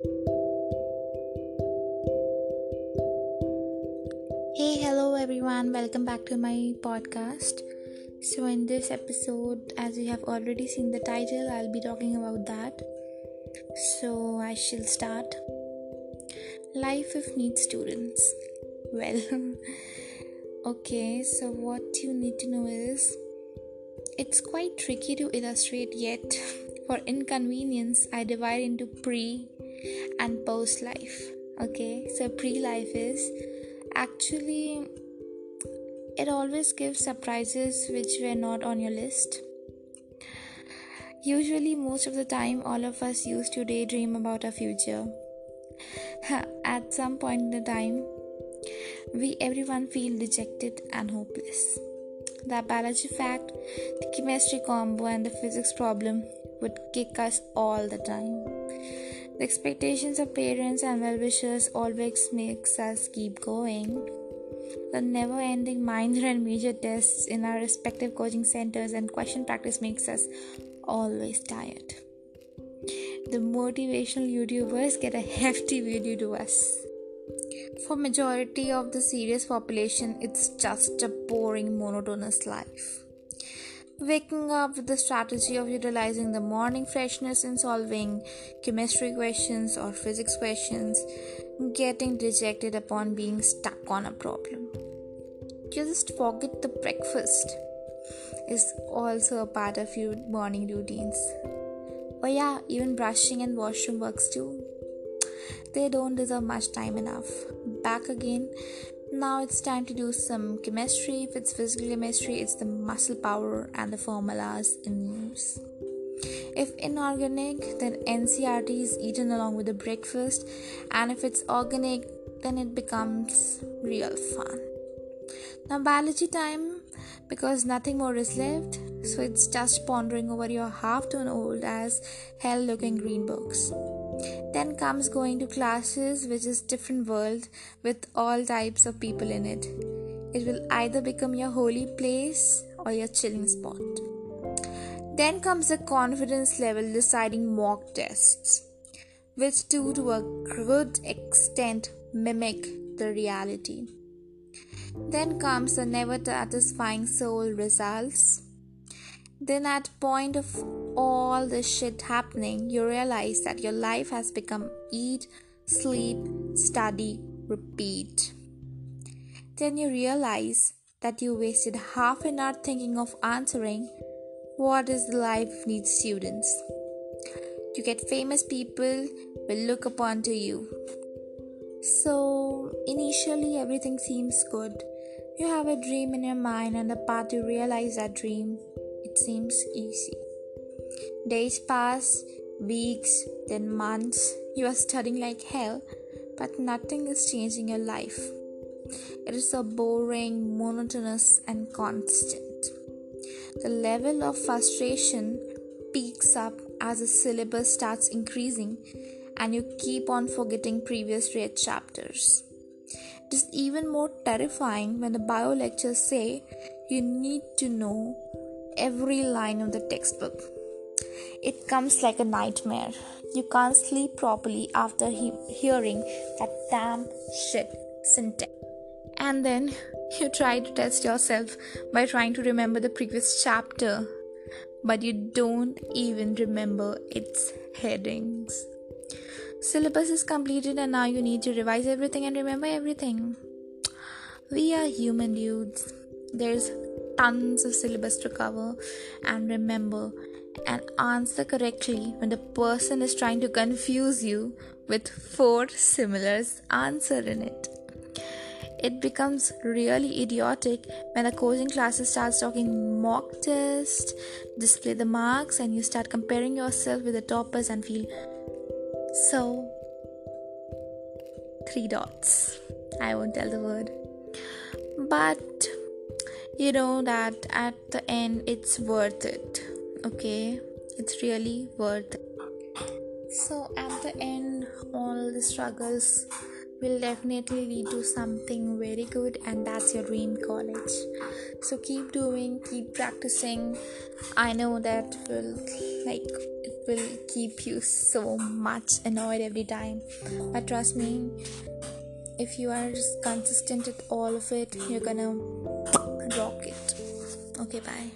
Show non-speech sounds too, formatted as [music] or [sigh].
Hey, hello everyone, welcome back to my podcast. So, in this episode, as you have already seen the title, I'll be talking about that. So, I shall start. Life of NEET students. Well, [laughs] okay, so what you need to know is it's quite tricky to illustrate, yet, [laughs] for inconvenience, I divide into pre and post life. Okay, so pre life is actually it always gives surprises which were not on your list. Usually, most of the time, all of us used to daydream about our future. At some point in the time, we everyone feel dejected and hopeless. The biology fact, the chemistry combo, and the physics problem would kick us all the time. The expectations of parents and well wishers always makes us keep going. The never ending minor and major tests in our respective coaching centers and question practice makes us always tired. The motivational YouTubers get a hefty video to us. For majority of the serious population, it's just a boring monotonous life. Waking up with the strategy of utilizing the morning freshness in solving chemistry questions or physics questions, getting dejected upon being stuck on a problem. Just forget the breakfast is also a part of your morning routines. Oh, yeah, even brushing and washroom works too. They don't deserve much time enough. Back again. Now it's time to do some chemistry. If it's physical chemistry, it's the muscle power and the formulas in use. If inorganic, then NCERT is eaten along with the breakfast, and if it's organic, then it becomes real fun. Now, biology time because nothing more is left, so it's just pondering over your half tone old as hell looking green books. Then comes going to classes, which is different world with all types of people in it. It will either become your holy place or your chilling spot. Then comes the confidence level deciding mock tests, which do to a good extent mimic the reality. Then comes the never satisfying soul results. Then at point of all this shit happening, you realize that your life has become eat, sleep, study, repeat. Then you realize that you wasted half an hour thinking of answering what is the life of NEET students. You get famous people will look upon to you. So initially everything seems good. You have a dream in your mind and the path to realize that dream, seems easy. Days pass, weeks, then months. You are studying like hell, but nothing is changing your life. It is so boring, monotonous, and constant. The level of frustration peaks up as the syllabus starts increasing and you keep on forgetting previous read chapters. It is even more terrifying when the bio lectures say you need to know every line of the textbook. It comes like a nightmare. You can't sleep properly after he- hearing that damn shit syntax. And then you try to test yourself by trying to remember the previous chapter, but you don't even remember its headings. Syllabus is completed, and now you need to revise everything and remember everything. We are human dudes. There's tons of syllabus to cover and remember and answer correctly when the person is trying to confuse you with four similar answer in it. It becomes really idiotic when the coaching classes starts talking mock test, display the marks, and you start comparing yourself with the toppers and feel so three dots. I won't tell the word. But you know that at the end it's worth it. Okay? It's really worth it. So at the end all the struggles will definitely lead to something very good and that's your dream college so keep doing keep practicing i know that will like it will keep you so much annoyed every time but trust me if you are consistent with all of it you're gonna rock it okay bye